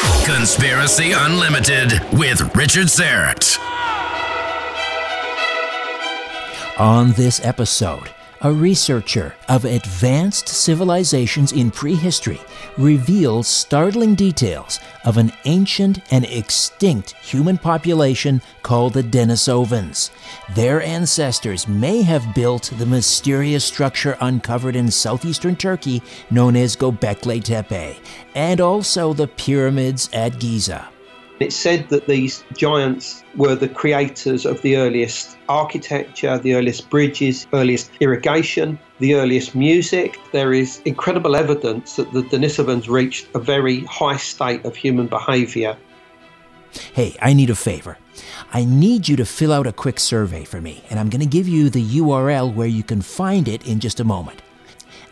Conspiracy Unlimited with Richard Syrett. On this episode, a researcher of advanced civilizations in prehistory reveals startling details of an ancient and extinct human population called the Denisovans. Their ancestors may have built the mysterious structure uncovered in southeastern Turkey known as Göbekli Tepe, and also the pyramids at Giza. It's said that these giants were the creators of the earliest architecture, the earliest bridges, earliest irrigation, the earliest music. There is incredible evidence that the Denisovans reached a very high state of human behavior. Hey, I need a favor. I need you to fill out a quick survey for me, and I'm going to give you the URL where you can find it in just a moment.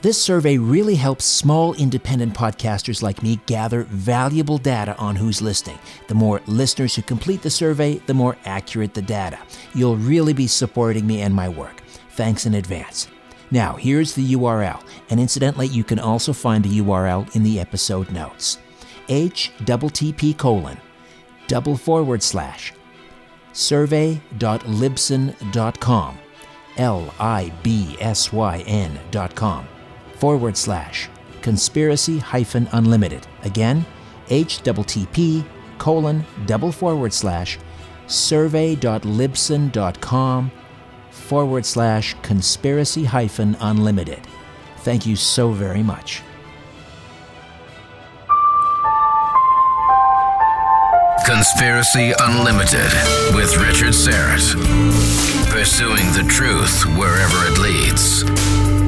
This survey really helps small independent podcasters like me gather valuable data on who's listening. The more listeners who complete the survey, the more accurate the data. You'll really be supporting me and my work. Thanks in advance. Now, here's the URL, and incidentally, you can also find the URL in the episode notes. http colon double forward slash survey.libsyn.com L I B S Y N dot com forward slash conspiracy hyphen unlimited. Again, http colon double forward slash survey.libsyn.com forward slash conspiracy hyphen unlimited. Thank you so very much. Conspiracy Unlimited with Richard Syrett. Pursuing the truth wherever it leads.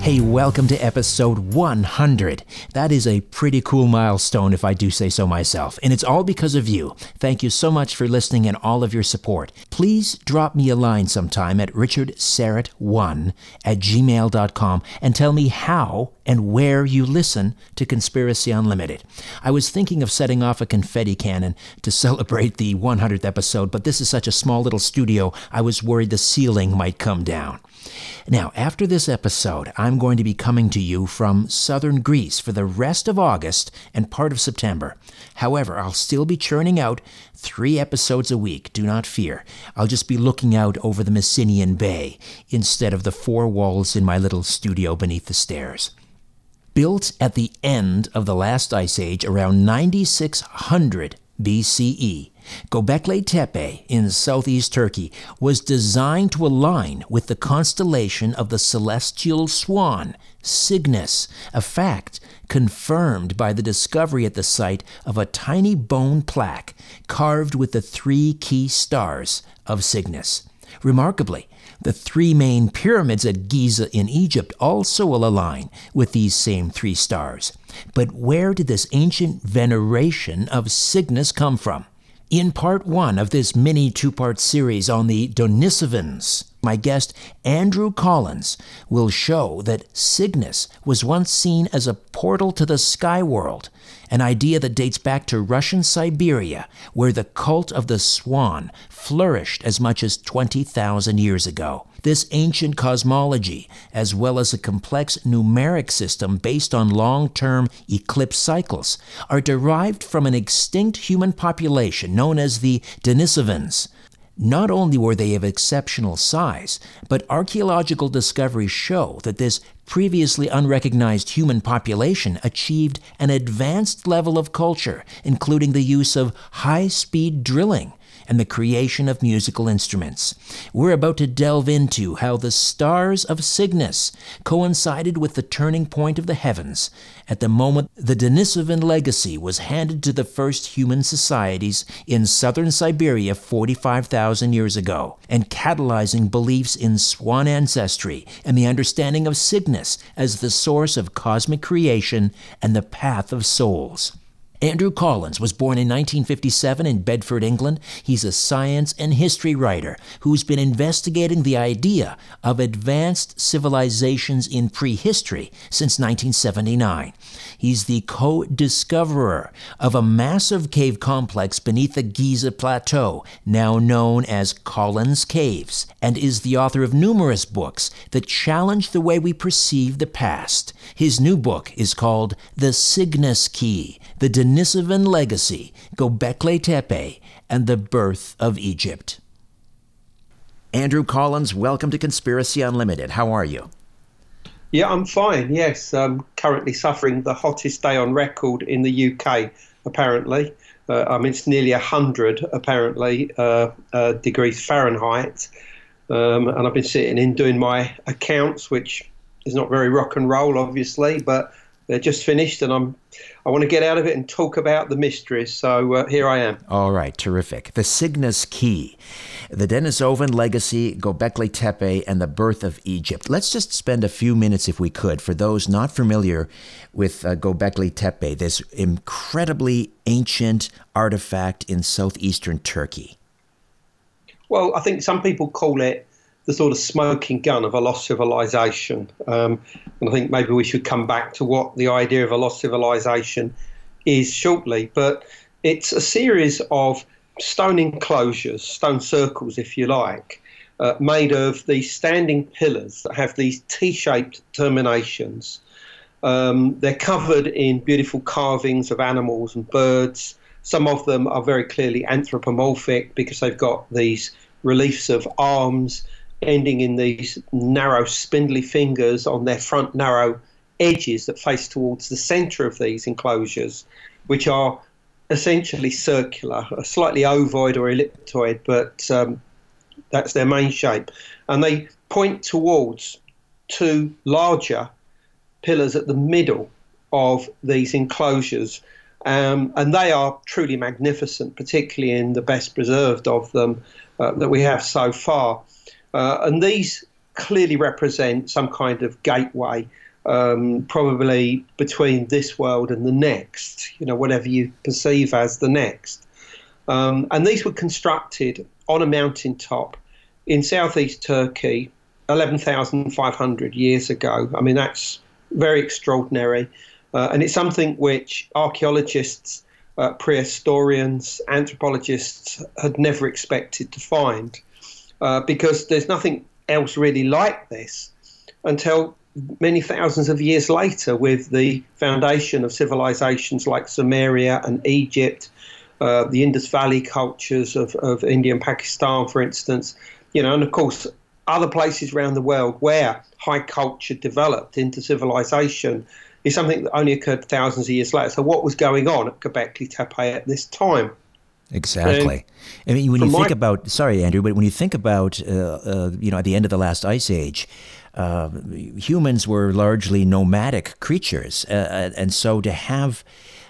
Hey, welcome to episode 100. That is a pretty cool milestone, if I do say so myself. And it's all because of you. Thank you so much for listening and all of your support. Please drop me a line sometime at richardsyrett1 at gmail.com and tell me how and where you listen to Conspiracy Unlimited. I was thinking of setting off a confetti cannon to celebrate the 100th episode, but this is such a small little studio, I was worried the ceiling might come down. Now, after this episode, I'm going to be coming to you from southern Greece for the rest of August and part of September. However, I'll still be churning out three episodes a week, do not fear. I'll just be looking out over the Messinian Bay instead of the four walls in my little studio beneath the stairs. Built at the end of the last ice age around 9600 BCE, Göbekli Tepe in southeast Turkey was designed to align with the constellation of the celestial swan, Cygnus, a fact confirmed by the discovery at the site of a tiny bone plaque carved with the three key stars of Cygnus. Remarkably, the three main pyramids at Giza in Egypt also will align with these same three stars. But where did this ancient veneration of Cygnus come from? In part one of this mini two part series on the Denisovans, my guest Andrew Collins will show that Cygnus was once seen as a portal to the sky world, an idea that dates back to Russian Siberia, where the cult of the swan flourished as much as 20,000 years ago. This ancient cosmology, as well as a complex numeric system based on long term eclipse cycles, are derived from an extinct human population known as the Denisovans. Not only were they of exceptional size, but archaeological discoveries show that this previously unrecognized human population achieved an advanced level of culture, including the use of high speed drilling and the creation of musical instruments. We're about to delve into how the stars of Cygnus coincided with the turning point of the heavens at the moment the Denisovan legacy was handed to the first human societies in southern Siberia 45,000 years ago, and catalyzing beliefs in swan ancestry and the understanding of Cygnus as the source of cosmic creation and the path of souls. Andrew Collins was born in 1957 in Bedford, England. He's a science and history writer who's been investigating the idea of advanced civilizations in prehistory since 1979. He's the co discoverer of a massive cave complex beneath the Giza Plateau, now known as Collins Caves, and is the author of numerous books that challenge the way we perceive the past. His new book is called The Cygnus Key The Denisovan Legacy, Gobekli Tepe, and the Birth of Egypt. Andrew Collins, welcome to Conspiracy Unlimited. How are you? Yeah, I'm fine. Yes, I'm currently suffering the hottest day on record in the UK, apparently. Uh, I mean, it's nearly 100, apparently, uh, uh, degrees Fahrenheit. Um, and I've been sitting in doing my accounts, which is not very rock and roll, obviously, but they're just finished, and I'm I want to get out of it and talk about the mysteries. So uh, here I am. All right, terrific. The Cygnus Key, the Denisovan legacy, Gobekli Tepe, and the birth of Egypt. Let's just spend a few minutes, if we could, for those not familiar with uh, Gobekli Tepe, this incredibly ancient artifact in southeastern Turkey. Well, I think some people call it the sort of smoking gun of a lost civilization. Um, and I think maybe we should come back to what the idea of a lost civilization is shortly. But it's a series of stone enclosures, stone circles, if you like, uh, made of these standing pillars that have these T shaped terminations. Um, they're covered in beautiful carvings of animals and birds. Some of them are very clearly anthropomorphic because they've got these reliefs of arms ending in these narrow, spindly fingers on their front narrow edges that face towards the center of these enclosures, which are essentially circular, slightly ovoid or elliptoid, but um, that's their main shape. And they point towards two larger pillars at the middle of these enclosures. Um, and they are truly magnificent, particularly in the best preserved of them uh, that we have so far. Uh, and these clearly represent some kind of gateway, um, probably between this world and the next, you know, whatever you perceive as the next. Um, and these were constructed on a mountaintop in southeast Turkey 11,500 years ago. I mean, that's very extraordinary. Uh, and it's something which archaeologists, uh, prehistorians, anthropologists had never expected to find uh, because there's nothing else really like this until many thousands of years later with the foundation of civilizations like Sumeria and Egypt, uh, the Indus Valley cultures of, of India and Pakistan, for instance, you know, and of course other places around the world where high culture developed into civilization is something that only occurred thousands of years later. So what was going on at Göbekli Tepe at this time? Exactly. I mean, when you think about, sorry, Andrew, but when you think about, uh, uh, you know, at the end of the last ice age, uh, humans were largely nomadic creatures, uh, uh, and so to have,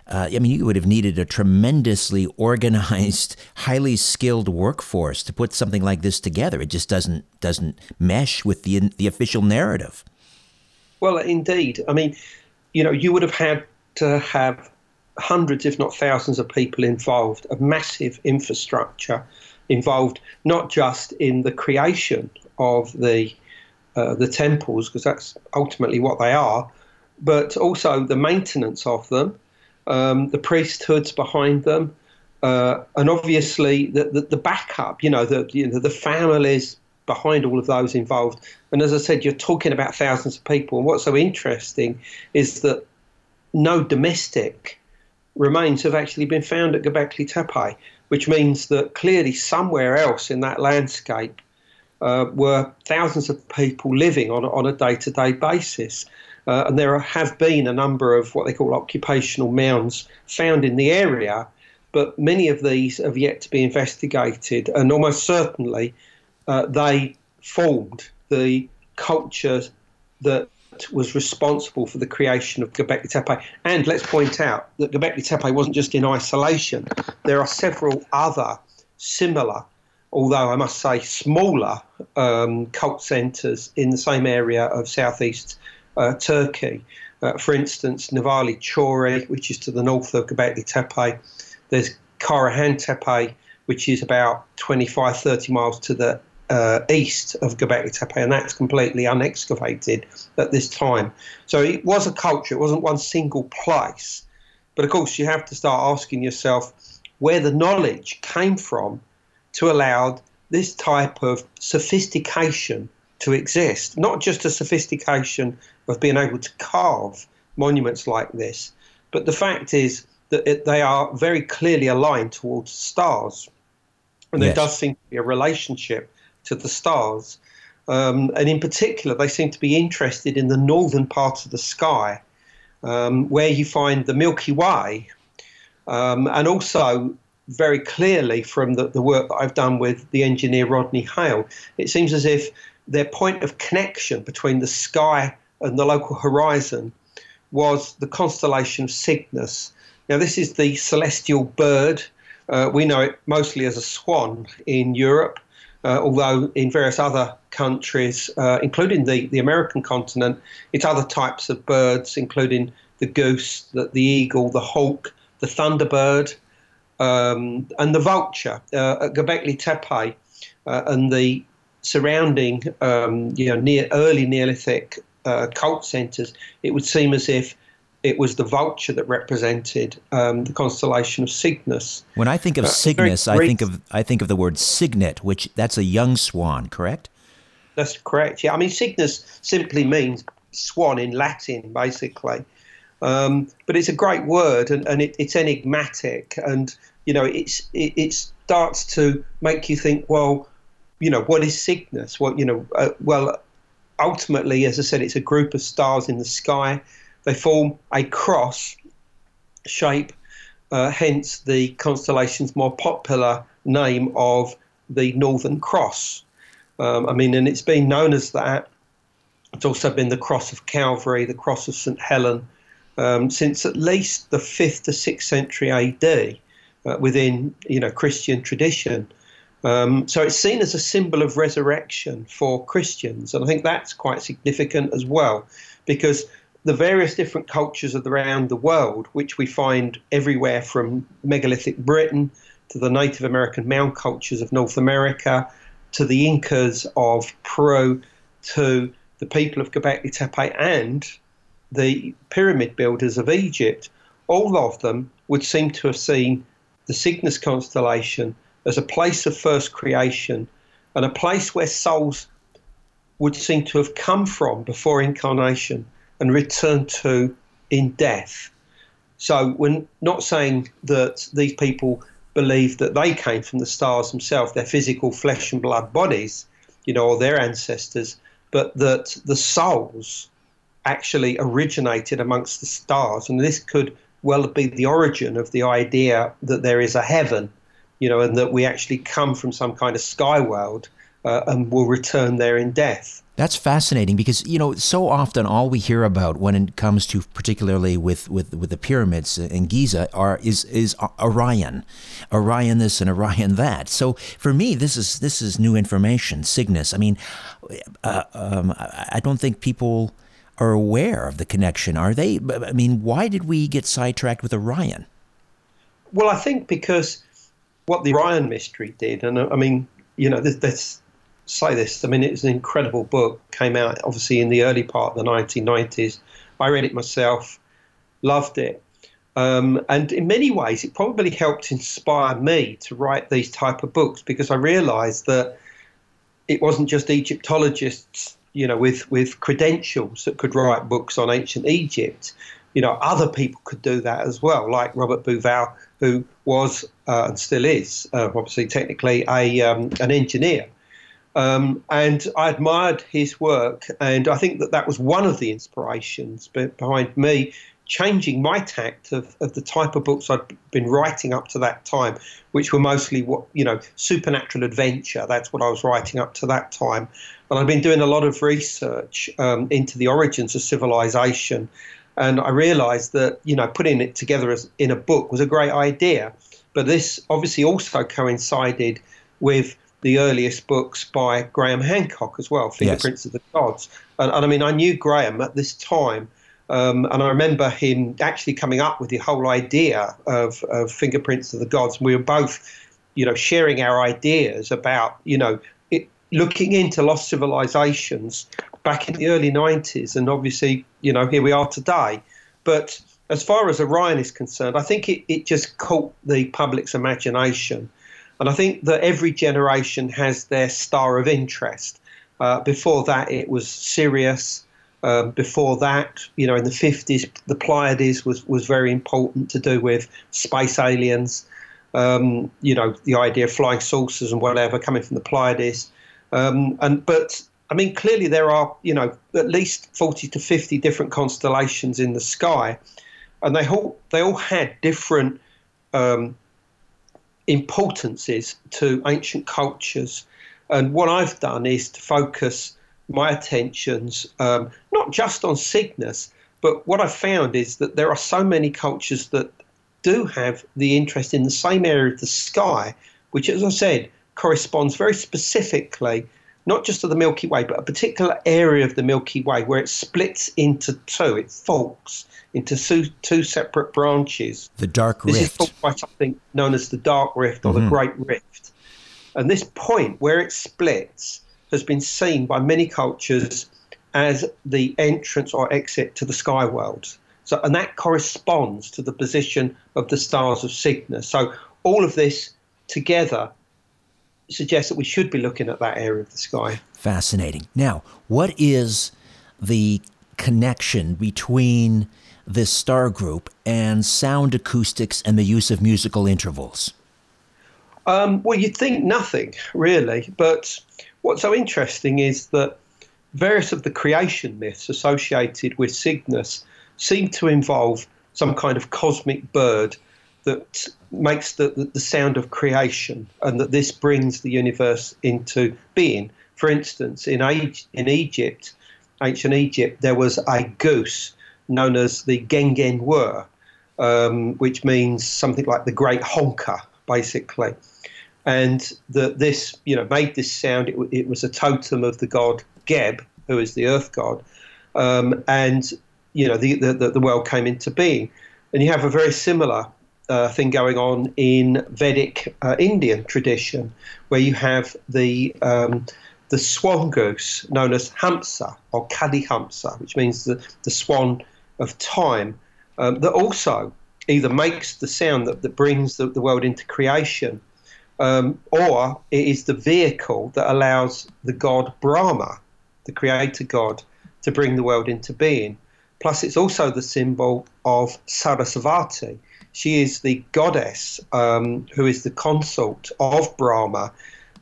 uh, I mean, you would have needed a tremendously organized, highly skilled workforce to put something like this together. It just doesn't doesn't mesh with the the official narrative. Well, indeed. I mean, you know, you would have had to have hundreds, if not thousands, of people involved, a massive infrastructure involved, not just in the creation of the uh, the temples, because that's ultimately what they are, but also the maintenance of them, um, the priesthoods behind them, uh, and obviously the, the, the, backup. You know, the you know, the families behind all of those involved. And as I said, you're talking about thousands of people. And what's so interesting is that no domestic remains have actually been found at Göbekli Tepe, which means that clearly somewhere else in that landscape uh, were thousands of people living on, on a day-to-day basis. Uh, and there have been a number of what they call occupational mounds found in the area, but many of these have yet to be investigated, and almost certainly uh, they formed the culture that was responsible for the creation of Göbekli Tepe. And let's point out that Göbekli Tepe wasn't just in isolation. There are several other similar, although I must say smaller, um, cult centres in the same area of southeast uh, Turkey. Uh, for instance, Nevali Cori, which is to the north of Göbekli Tepe. There's Karahan Tepe, which is about 25, 30 miles to the uh, east of Göbekli Tepe, and that's completely unexcavated at this time. So it was a culture, it wasn't one single place. But of course, you have to start asking yourself where the knowledge came from to allow this type of sophistication to exist. Not just a sophistication of being able to carve monuments like this, but the fact is that it, they are very clearly aligned towards stars. And yes. there does seem to be a relationship to the stars. Um, and in particular, they seem to be interested in the northern part of the sky, um, where you find the Milky Way, um, and also very clearly from the, the work that I've done with the engineer Rodney Hale, it seems as if their point of connection between the sky and the local horizon was the constellation Cygnus. Now, this is the celestial bird. Uh, we know it mostly as a swan in Europe uh, although in various other countries, uh, including the, the American continent, it's other types of birds, including the goose, the, the eagle, the hawk, the thunderbird, um, and the vulture. Uh, at Göbekli Tepe uh, and the surrounding, um, you know, near early Neolithic uh, cult centres, it would seem as if it was the vulture that represented um, the constellation of Cygnus. When I think of uh, Cygnus, I think of I think of the word cygnet, which that's a young swan, correct? That's correct. Yeah, I mean Cygnus simply means swan in Latin, basically. Um, but it's a great word, and, and it, it's enigmatic, and you know it's it, it, starts to make you think. Well, you know, what is Cygnus? What you know? Uh, well, ultimately, as I said, it's a group of stars in the sky they form a cross shape, uh, hence the constellation's more popular name of the Northern Cross. Um, I mean, and it's been known as that. It's also been the Cross of Calvary, the Cross of St. Helen, um, since at least the 5th to 6th century AD uh, within, you know, Christian tradition. Um, so it's seen as a symbol of resurrection for Christians. And I think that's quite significant as well, because the various different cultures around the world, which we find everywhere from megalithic Britain to the Native American mound cultures of North America to the Incas of Peru to the people of Göbekli Tepe and the pyramid builders of Egypt, all of them would seem to have seen the Cygnus constellation as a place of first creation and a place where souls would seem to have come from before incarnation and return to in death. So we're not saying that these people believe that they came from the stars themselves, their physical flesh and blood bodies, you know, or their ancestors, but that the souls actually originated amongst the stars. And this could well be the origin of the idea that there is a heaven, you know, and that we actually come from some kind of sky world uh, and will return there in death. That's fascinating because you know so often all we hear about when it comes to particularly with, with, with the pyramids in Giza are is is Orion, Orion this and Orion that. So for me this is this is new information. Cygnus. I mean, uh, um, I don't think people are aware of the connection. Are they? I mean, why did we get sidetracked with Orion? Well, I think because what the Orion mystery did, and I mean, you know, that's say this. I mean, it's an incredible book. Came out obviously in the early part of the 1990s. I read it myself, loved it, um, and in many ways, it probably helped inspire me to write these type of books because I realised that it wasn't just Egyptologists, you know, with with credentials that could write books on ancient Egypt. You know, other people could do that as well, like Robert Bauval, who was uh, and still is, uh, obviously technically a um, an engineer um, and I admired his work, and I think that that was one of the inspirations behind me changing my tact of, of the type of books I'd been writing up to that time, which were mostly what you know supernatural adventure. That's what I was writing up to that time, and I'd been doing a lot of research um, into the origins of civilization, and I realised that you know putting it together as in a book was a great idea, but this obviously also coincided with the earliest books by Graham Hancock as well, Fingerprints yes. of the Gods. And, and, I mean, I knew Graham at this time, um, and I remember him actually coming up with the whole idea of, of Fingerprints of the Gods. We were both, you know, sharing our ideas about, you know, it, looking into lost civilizations back in the early 90s. And obviously, you know, here we are today. But as far as Orion is concerned, I think it, it just caught the public's imagination. And I think that every generation has their star of interest. Uh, before that, it was Sirius. Um, before that, you know, in the 50s, the Pleiades was, was very important to do with space aliens. Um, you know, the idea of flying saucers and whatever coming from the Pleiades. Um, and but I mean, clearly there are you know at least 40 to 50 different constellations in the sky, and they all they all had different um, importances to ancient cultures. And what I've done is to focus my attentions um, not just on Cygnus, but what I've found is that there are so many cultures that do have the interest in the same area of the sky, which, as I said, corresponds very specifically not just to the Milky Way, but a particular area of the Milky Way where it splits into two, it forks into two, two separate branches. The Dark Rift. This is by something known as the Dark Rift or mm-hmm. the Great Rift. And this point where it splits has been seen by many cultures as the entrance or exit to the sky world. So, and that corresponds to the position of the stars of Cygnus. So, all of this together suggests that we should be looking at that area of the sky. Fascinating. Now, what is the connection between this star group and sound acoustics and the use of musical intervals? Um, well, you'd think nothing, really. But what's so interesting is that various of the creation myths associated with Cygnus seem to involve some kind of cosmic bird that makes the, the, sound of creation and that this brings the universe into being. For instance, in, in Egypt, ancient Egypt, there was a goose known as the Gengen Wer, um, which means something like the great honker, basically. And the, this, you know, made this sound. It, it, was a totem of the god Geb, who is the earth god. Um, and, you know, the, the, the world came into being. And you have a very similar uh, thing going on in Vedic uh, Indian tradition, where you have the um, the swan goose known as Hamsa or Kala Hamsa, which means the, the swan of time, um, that also either makes the sound that, that brings the, the world into creation, um, or it is the vehicle that allows the god Brahma, the creator god, to bring the world into being. Plus, it's also the symbol of Sarasvati. She is the goddess um, who is the consort of Brahma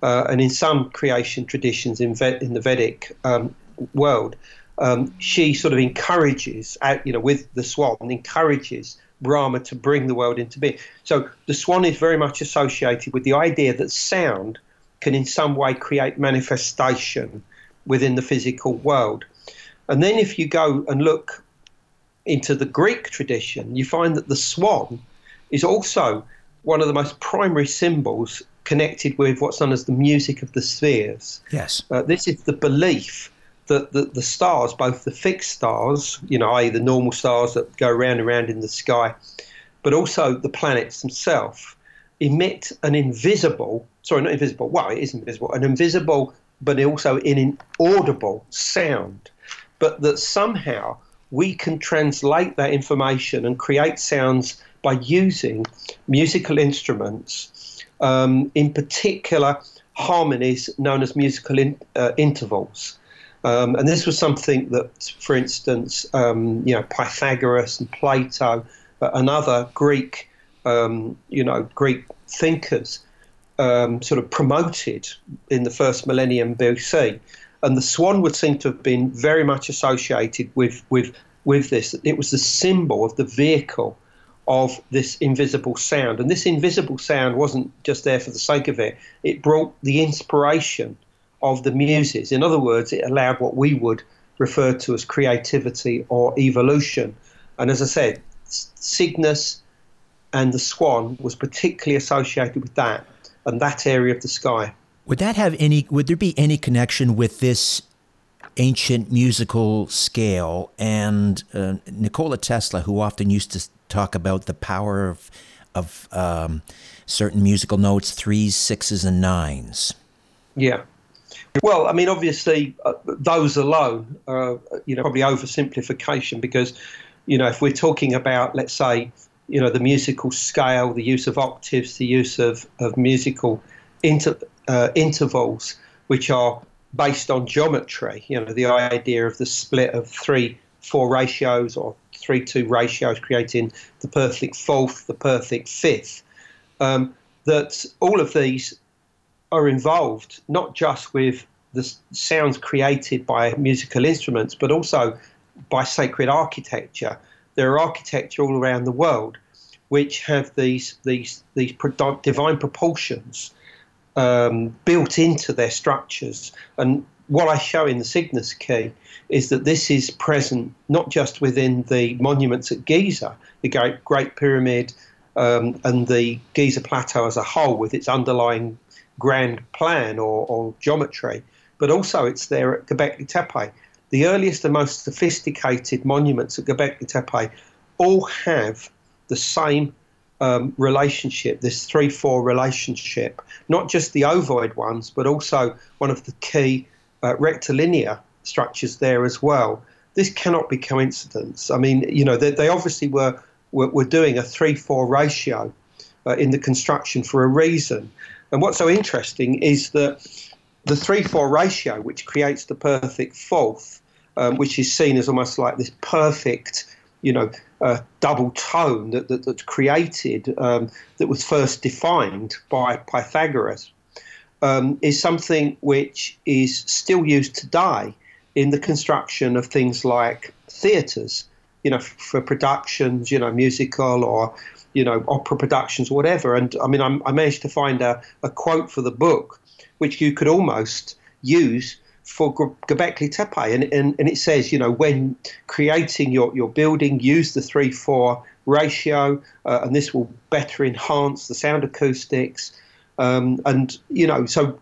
uh, and in some creation traditions in, Ve- in the Vedic um, world, um, she sort of encourages, you know, with the swan, encourages Brahma to bring the world into being. So the swan is very much associated with the idea that sound can in some way create manifestation within the physical world. And then if you go and look into the Greek tradition, you find that the swan is also one of the most primary symbols connected with what's known as the music of the spheres. Yes. Uh, this is the belief that the, the stars, both the fixed stars, you know, i.e., the normal stars that go round and round in the sky, but also the planets themselves, emit an invisible, sorry, not invisible, well, it is invisible, an invisible but also an inaudible sound. But that somehow we can translate that information and create sounds by using musical instruments um, in particular harmonies known as musical in, uh, intervals. Um, and this was something that, for instance, um, you know, Pythagoras and Plato uh, and other Greek, um, you know, Greek thinkers um, sort of promoted in the first millennium BC. And the swan would seem to have been very much associated with, with with this. It was the symbol of the vehicle of this invisible sound. And this invisible sound wasn't just there for the sake of it, it brought the inspiration of the muses. In other words, it allowed what we would refer to as creativity or evolution. And as I said, Cygnus and the swan was particularly associated with that and that area of the sky. Would that have any would there be any connection with this ancient musical scale and uh, Nikola Tesla who often used to talk about the power of of um, certain musical notes, threes, sixes, and nines. Yeah. Well, I mean, obviously, uh, those alone, uh, you know, probably oversimplification because, you know, if we're talking about, let's say, you know, the musical scale, the use of octaves, the use of, of musical inter, uh, intervals, which are based on geometry, you know, the idea of the split of three, four ratios or three two ratios, creating the perfect fourth, the perfect fifth. Um, that all of these are involved not just with the sounds created by musical instruments, but also by sacred architecture. There are architecture all around the world which have these these these divine proportions um, built into their structures. And what I show in the Cygnus key is that this is present not just within the monuments at Giza, the Great, Great Pyramid, um, and the Giza Plateau as a whole, with its underlying grand plan or, or geometry, but also it's there at Göbekli Tepe. The earliest and most sophisticated monuments at Göbekli Tepe all have the same um, relationship, this 3 4 relationship, not just the ovoid ones, but also one of the key uh, rectilinear structures there as well. This cannot be coincidence. I mean, you know, they, they obviously were, were, were, doing a 3 4 ratio uh, in the construction for a reason. And what's so interesting is that the 3 4 ratio, which creates the perfect fourth, um, which is seen as almost like this perfect, you know, uh, double tone that, that, that's created, um, that was first defined by Pythagoras, um, is something which is still used today in the construction of things like theatres, you know, for productions, you know, musical or, you know, opera productions, whatever. And I mean, I'm, i managed to find a, a quote for the book, which you could almost use for Göbekli Tepe. And, and, and it says, you know, when creating your, your building, use the 3 4 ratio, uh, and this will better enhance the sound acoustics. Um, and, you know, so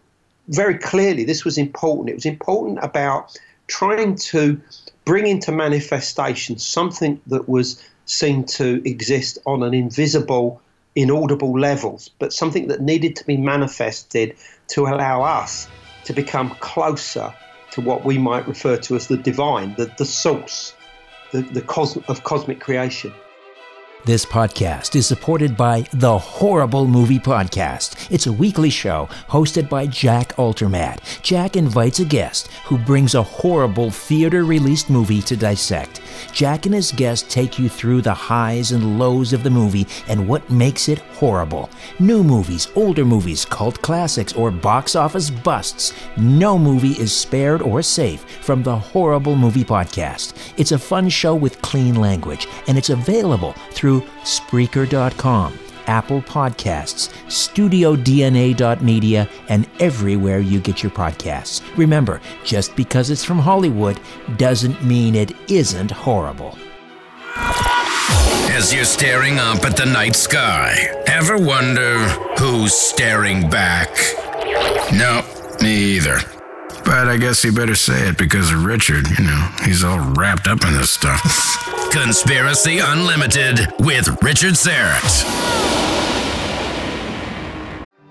very clearly this was important. It was important about trying to bring into manifestation something that was seen to exist on an invisible, inaudible levels, but something that needed to be manifested to allow us to become closer to what we might refer to as the divine, the, the source the, the cos- of cosmic creation. This podcast is supported by The Horrible Movie Podcast. It's a weekly show hosted by Jack Altermat. Jack invites a guest who brings a horrible theater released movie to dissect. Jack and his guest take you through the highs and lows of the movie and what makes it horrible. New movies, older movies, cult classics, or box office busts. No movie is spared or safe from the Horrible Movie Podcast. It's a fun show with clean language, and it's available through through Spreaker.com, Apple Podcasts, StudioDNA.media, and everywhere you get your podcasts. Remember, just because it's from Hollywood doesn't mean it isn't horrible. As you're staring up at the night sky, ever wonder who's staring back? No, me either. But I guess you better say it because of Richard, you know, he's all wrapped up in this stuff. Conspiracy Unlimited with Richard Syrett.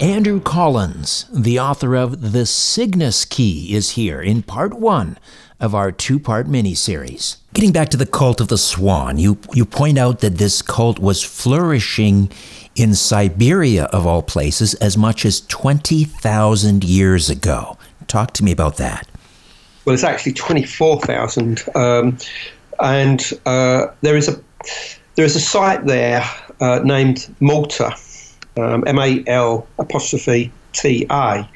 Andrew Collins, the author of The Cygnus Key, is here in part one of our two part mini series. Getting back to the cult of the swan, you, you point out that this cult was flourishing in Siberia, of all places, as much as 20,000 years ago. Talk to me about that. Well, it's actually 24,000. Um, and uh, there is a there is a site there uh, named Malta, um, M A L apostrophe T A, uh,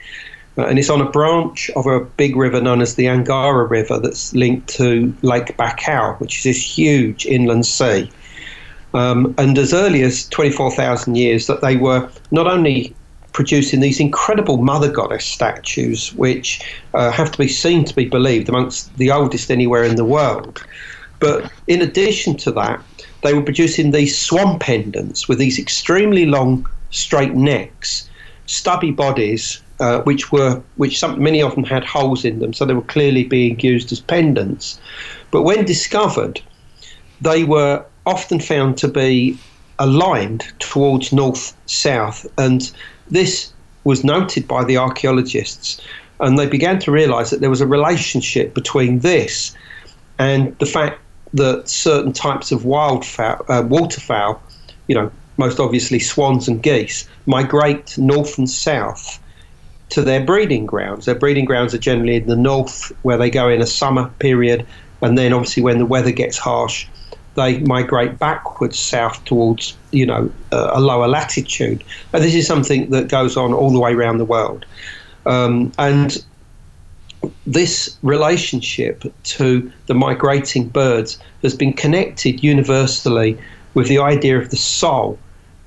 and it's on a branch of a big river known as the Angara River that's linked to Lake Baikal, which is this huge inland sea. Um, and as early as 24,000 years, that they were not only producing these incredible mother goddess statues, which uh, have to be seen to be believed amongst the oldest anywhere in the world. But in addition to that, they were producing these swan pendants with these extremely long, straight necks, stubby bodies, uh, which were which some, many of them had holes in them, so they were clearly being used as pendants. But when discovered, they were often found to be aligned towards north south, and this was noted by the archaeologists, and they began to realise that there was a relationship between this and the fact that certain types of wildfowl, uh, waterfowl, you know, most obviously swans and geese, migrate north and south to their breeding grounds. Their breeding grounds are generally in the north, where they go in a summer period, and then obviously when the weather gets harsh, they migrate backwards south towards you know a lower latitude. And this is something that goes on all the way around the world. Um, and this relationship to the migrating birds has been connected universally with the idea of the soul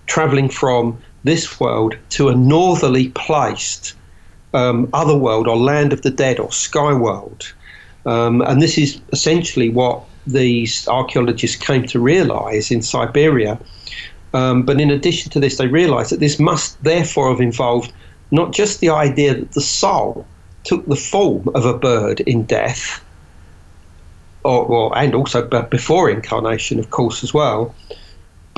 traveling from this world to a northerly placed um, other world or land of the dead or sky world. Um, and this is essentially what these archaeologists came to realize in Siberia. Um, but in addition to this, they realized that this must therefore have involved not just the idea that the soul took the form of a bird in death, or, or and also before incarnation, of course, as well,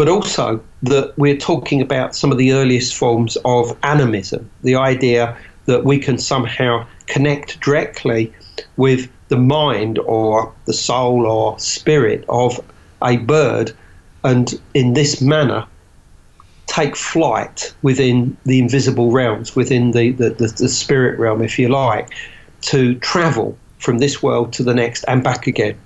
but also that we're talking about some of the earliest forms of animism, the idea that we can somehow connect directly with the mind or the soul or spirit of a bird, and in this manner take flight within the invisible realms, within the, the, the, the spirit realm, if you like, to travel from this world to the next and back again.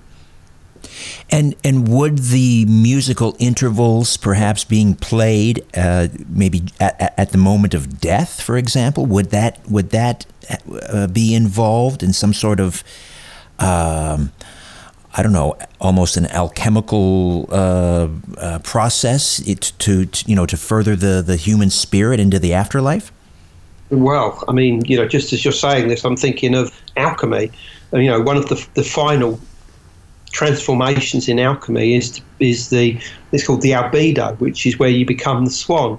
And and would the musical intervals, perhaps being played, uh, maybe at, at, the moment of death, for example, would that would that uh, be involved in some sort of um, I don't know, almost an alchemical uh, uh, process it, to, to, you know to further the, the human spirit into the afterlife? Well, I mean, you know, just as you're saying this, I'm thinking of alchemy. And, you know, one of the, the final transformations in alchemy is is the it's called the albedo, which is where you become the swan.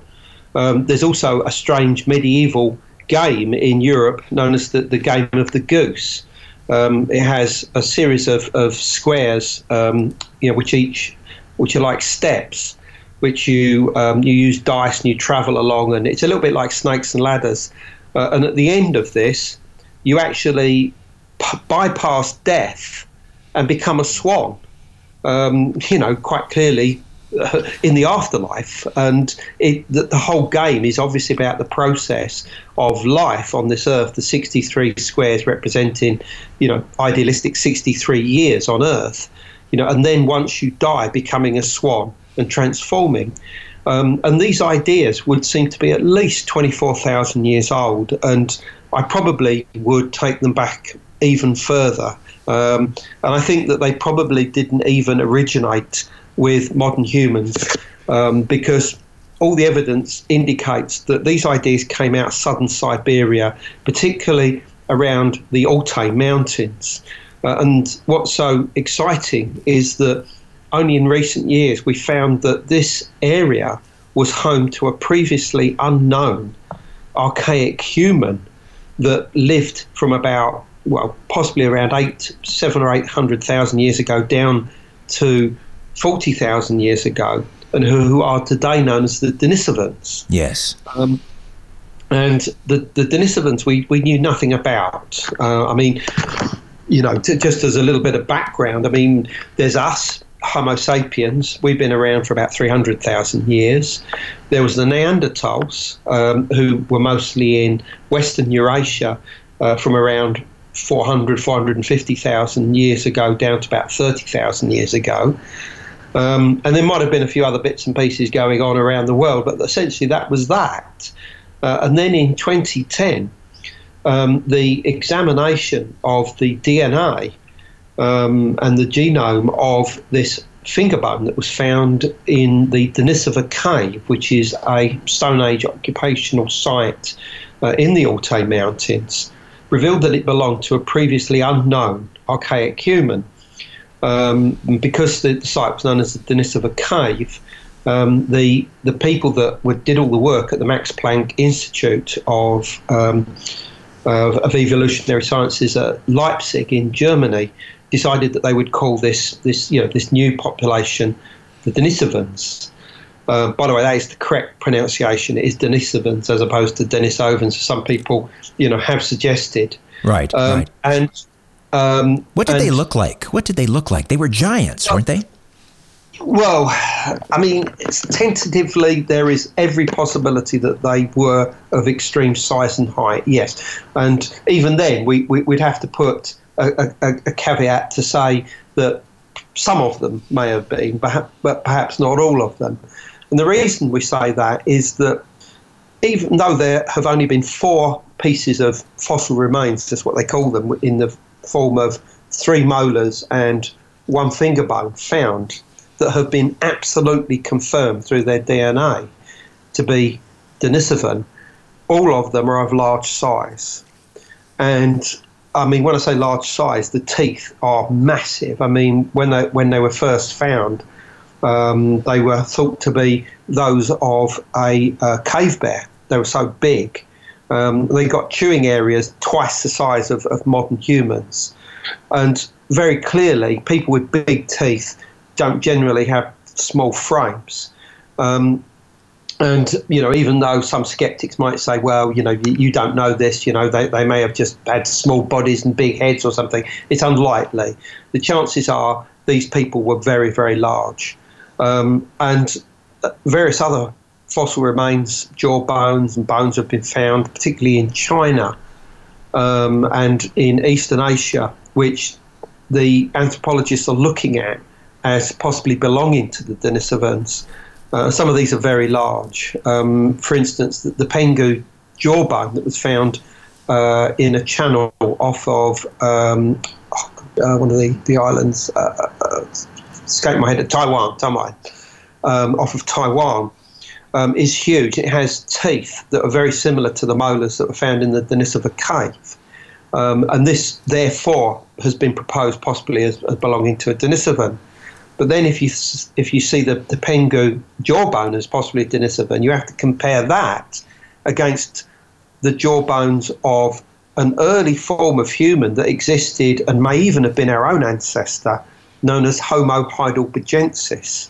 Um, there's also a strange medieval game in Europe known as the, the game of the goose. Um, it has a series of, of squares, um, you know, which each which are like steps, which you um, you use dice and you travel along, and it's a little bit like snakes and ladders. Uh, and at the end of this, you actually p- bypass death and become a swan. Um, you know, quite clearly uh, in the afterlife. And it, the, the, whole game is obviously about the process of life on this earth, the 63 squares representing, you know, idealistic 63 years on earth. You know, and then once you die, becoming a swan and transforming. Um, and these ideas would seem to be at least 24,000 years old, and I probably would take them back even further. Um, and I think that they probably didn't even originate with modern humans um, because all the evidence indicates that these ideas came out of southern Siberia, particularly around the Altai Mountains. Uh, and what's so exciting is that only in recent years we found that this area was home to a previously unknown archaic human that lived from about well possibly around eight seven or eight hundred thousand years ago down to 40,000 years ago and who, who, are today known as the Denisovans. Yes. Um, and the, the Denisovans we, we knew nothing about. Uh, I mean, you know, just as a little bit of background, I mean, there's us, Homo sapiens. We've been around for about 300,000 years. There was the Neanderthals, um, who were mostly in Western Eurasia uh, from around 400, 450,000 years ago down to about 30,000 years ago. Um, and there might have been a few other bits and pieces going on around the world, but essentially that was that. Uh, and then in 2010, um, the examination of the DNA um, and the genome of this finger bone that was found in the Denisova Cave, which is a Stone Age occupational site uh, in the Altai Mountains, revealed that it belonged to a previously unknown archaic human. Um, because the, site was known as the Denisova Cave, um, the the people that were, did all the work at the Max Planck Institute of um, of, of evolutionary sciences at Leipzig in Germany decided that they would call this this you know this new population the Denisovans. Uh, by the way, that is the correct pronunciation. It is Denisovans as opposed to Denisovans. Some people, you know, have suggested. Right. Um, right. And um, what did and, they look like? What did they look like? They were giants, weren't they? Well, I mean, tentatively, there is every possibility that they were of extreme size and height, yes. And even then, we, we, would have to put a, a, a, caveat to say that some of them may have been, but perhaps not all of them. And the reason we say that is that even though there have only been four pieces of fossil remains, that's what they call them, in the form of three molars and one finger bone found that have been absolutely confirmed through their DNA to be Denisovan, all of them are of large size. And I mean, when I say large size, the teeth are massive. I mean, when they when they were first found, um, they were thought to be those of a, a cave bear. They were so big. Um, they got chewing areas twice the size of, of modern humans, and very clearly, people with big teeth don't generally have small frames. Um, and you know, even though some skeptics might say, "Well, you know, you, you, don't know this. You know, they, they may have just had small bodies and big heads or something." It's unlikely. The chances are these people were very, very large, um, and various other fossil remains, jaw bones and bones have been found, particularly in China um, and in Eastern Asia, which the anthropologists are looking at as possibly belonging to the Denisovans. Uh, some of these are very large. Um, for instance, the, the Penghu jawbone that was found uh, in a channel off of um, uh, one of the, the islands, uh, uh, escape my head, at Taiwan, Taiwan, um, off of Taiwan, um, is huge. It has teeth that are very similar to the molars that were found in the Denisova cave. Um, and this, therefore, has been proposed possibly as, as belonging to a Denisovan. But then if you if you see the, the Penghu jawbone as possibly a Denisovan, you have to compare that against the jawbones of an early form of human that existed and may even have been our own ancestor, known as Homo heidelbergensis.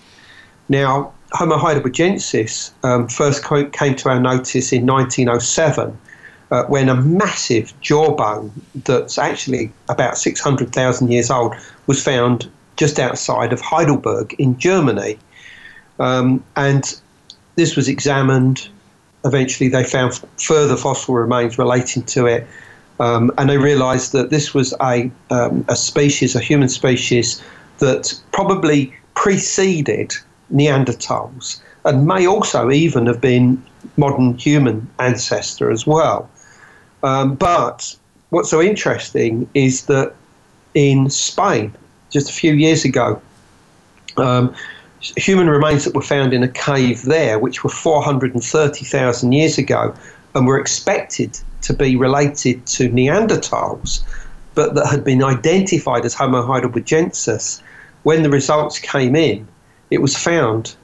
Now, Homo heidelbergensis um, first came to our notice in 1907 uh, when a massive jawbone that's actually about 600,000 years old was found just outside of Heidelberg in Germany. Um, and this was examined. Eventually, they found further fossil remains relating to it. Um, and they realized that this was a, um, a species, a human species, that probably preceded Neanderthals and may also even have been modern human ancestor as well. Um, but what's so interesting is that in Spain, just a few years ago. Um, human remains that were found in a cave there, which were 430,000 years ago, and were expected to be related to Neanderthals, but that had been identified as Homo heidelbergensis. When the results came in, it was found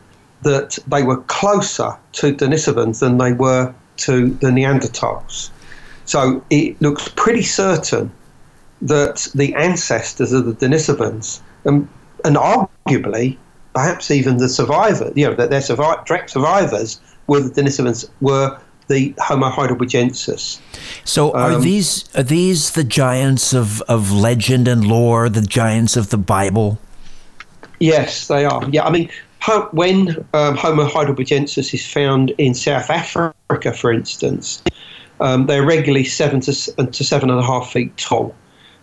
that they were closer to Denisovans than they were to the Neanderthals. So it looks pretty certain that the ancestors of the Denisovans, and, and arguably, perhaps even the survivor, you know, that their direct survivors were the Denisovans, were the Homo heidelbergensis. So are um, these are these the giants of, of legend and lore, the giants of the Bible? Yes, they are. Yeah, I mean, when um, Homo heidelbergensis is found in South Africa, for instance, um, they're regularly seven to, to seven and a half feet tall.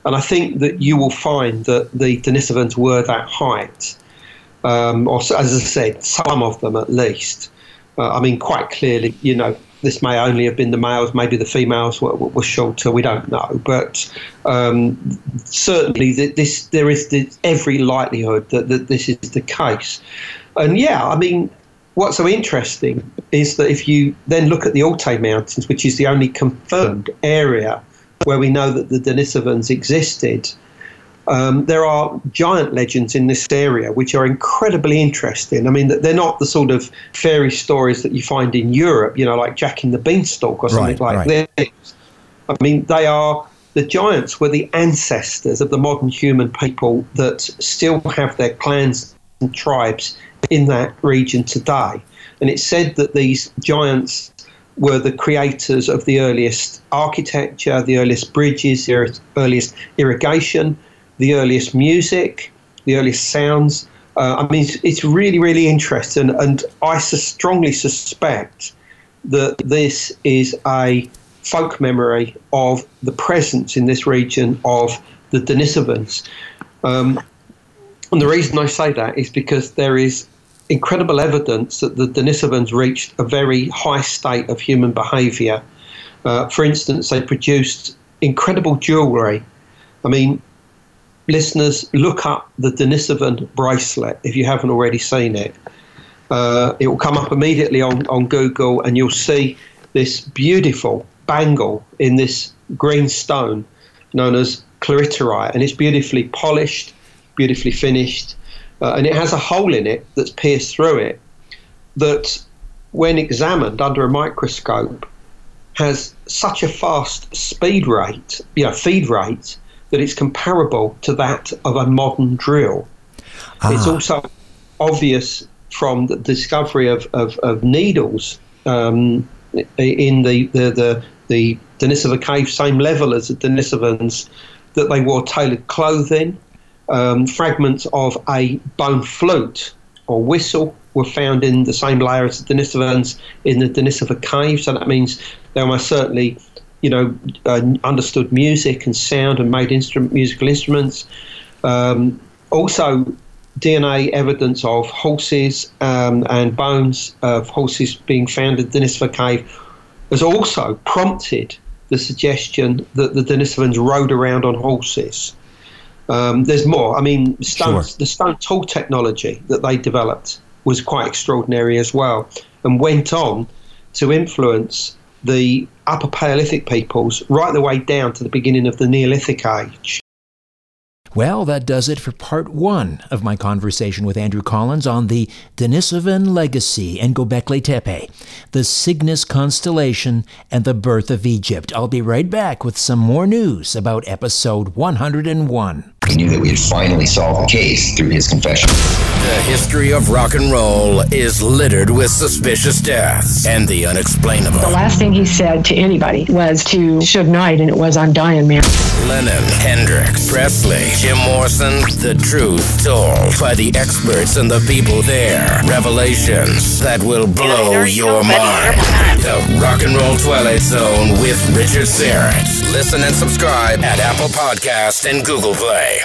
And I think that you will find that the Denisovans were that height, um, or as I said, some of them at least. Uh, I mean, quite clearly, you know, this may only have been the males, maybe the females were, were shorter, we don't know. But um, certainly, this there is every likelihood that, that this is the case. And yeah, I mean, what's so interesting is that if you then look at the Altai Mountains, which is the only confirmed area where we know that the Denisovans existed, um, there are giant legends in this area which are incredibly interesting. I mean, they're not the sort of fairy stories that you find in Europe, you know, like Jack in the Beanstalk or something right, like right. this. I mean, they are the giants were the ancestors of the modern human people that still have their clans and tribes in that region today. And it's said that these giants were the creators of the earliest architecture, the earliest bridges, the earliest irrigation, the earliest music, the earliest sounds. Uh, I mean, it's, it's, really, really interesting, and I strongly suspect that this is a folk memory of the presence in this region of the Denisovans. Um, and the reason I say that is because there is incredible evidence that the Denisovans reached a very high state of human behavior. Uh, for instance, they produced incredible jewelry. I mean, listeners, look up the Denisovan bracelet if you haven't already seen it. Uh, it will come up immediately on, on Google, and you'll see this beautiful bangle in this green stone known as chloritolite, and it's beautifully polished, beautifully finished, uh, and it has a hole in it that's pierced through it that, when examined under a microscope, has such a fast speed rate, you know, feed rate, that it's comparable to that of a modern drill. Ah. It's also obvious from the discovery of, of, of needles um, in the, the, the, the Denisova cave, same level as the Denisovans, that they wore tailored clothing, um, fragments of a bone flute or whistle were found in the same layer as the Denisovans in the Denisova cave. So that means they almost certainly, you know, uh, understood music and sound and made instrument, musical instruments. Um, also, DNA evidence of horses um, and bones of horses being found in the Denisova cave has also prompted the suggestion that the Denisovans rode around on horses. Um, there's more. I mean, stone, sure. the stone tool technology that they developed was quite extraordinary as well, and went on to influence the Upper Paleolithic peoples right the way down to the beginning of the Neolithic age. Well, that does it for part one of my conversation with Andrew Collins on the Denisovan legacy and Gobekli Tepe, the Cygnus constellation, and the birth of Egypt. I'll be right back with some more news about episode 101. We knew that we had finally solved the case through his confession. The history of rock and roll is littered with suspicious deaths and the unexplainable. The last thing he said to anybody was to Suge Knight, and it was I'm dying, man. Lennon, Hendrix, Presley, Jim Morrison, the truth told by the experts and the people there. Revelations that will blow your mind. The Rock and Roll Twilight Zone with Richard Syrett. Listen and subscribe at Apple Podcast and Google Play.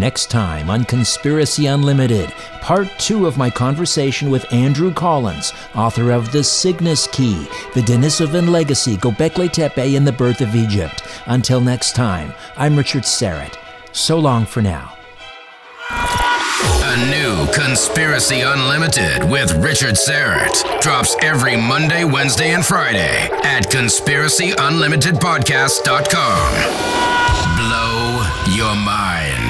Next time on Conspiracy Unlimited, part two of my conversation with Andrew Collins, author of The Cygnus Key, The Denisovan Legacy, Gobekli Tepe, and the Birth of Egypt. Until next time, I'm Richard Syrett. So long for now. A new Conspiracy Unlimited with Richard Syrett drops every Monday, Wednesday, and Friday at conspiracyunlimitedpodcast.com. Blow your mind.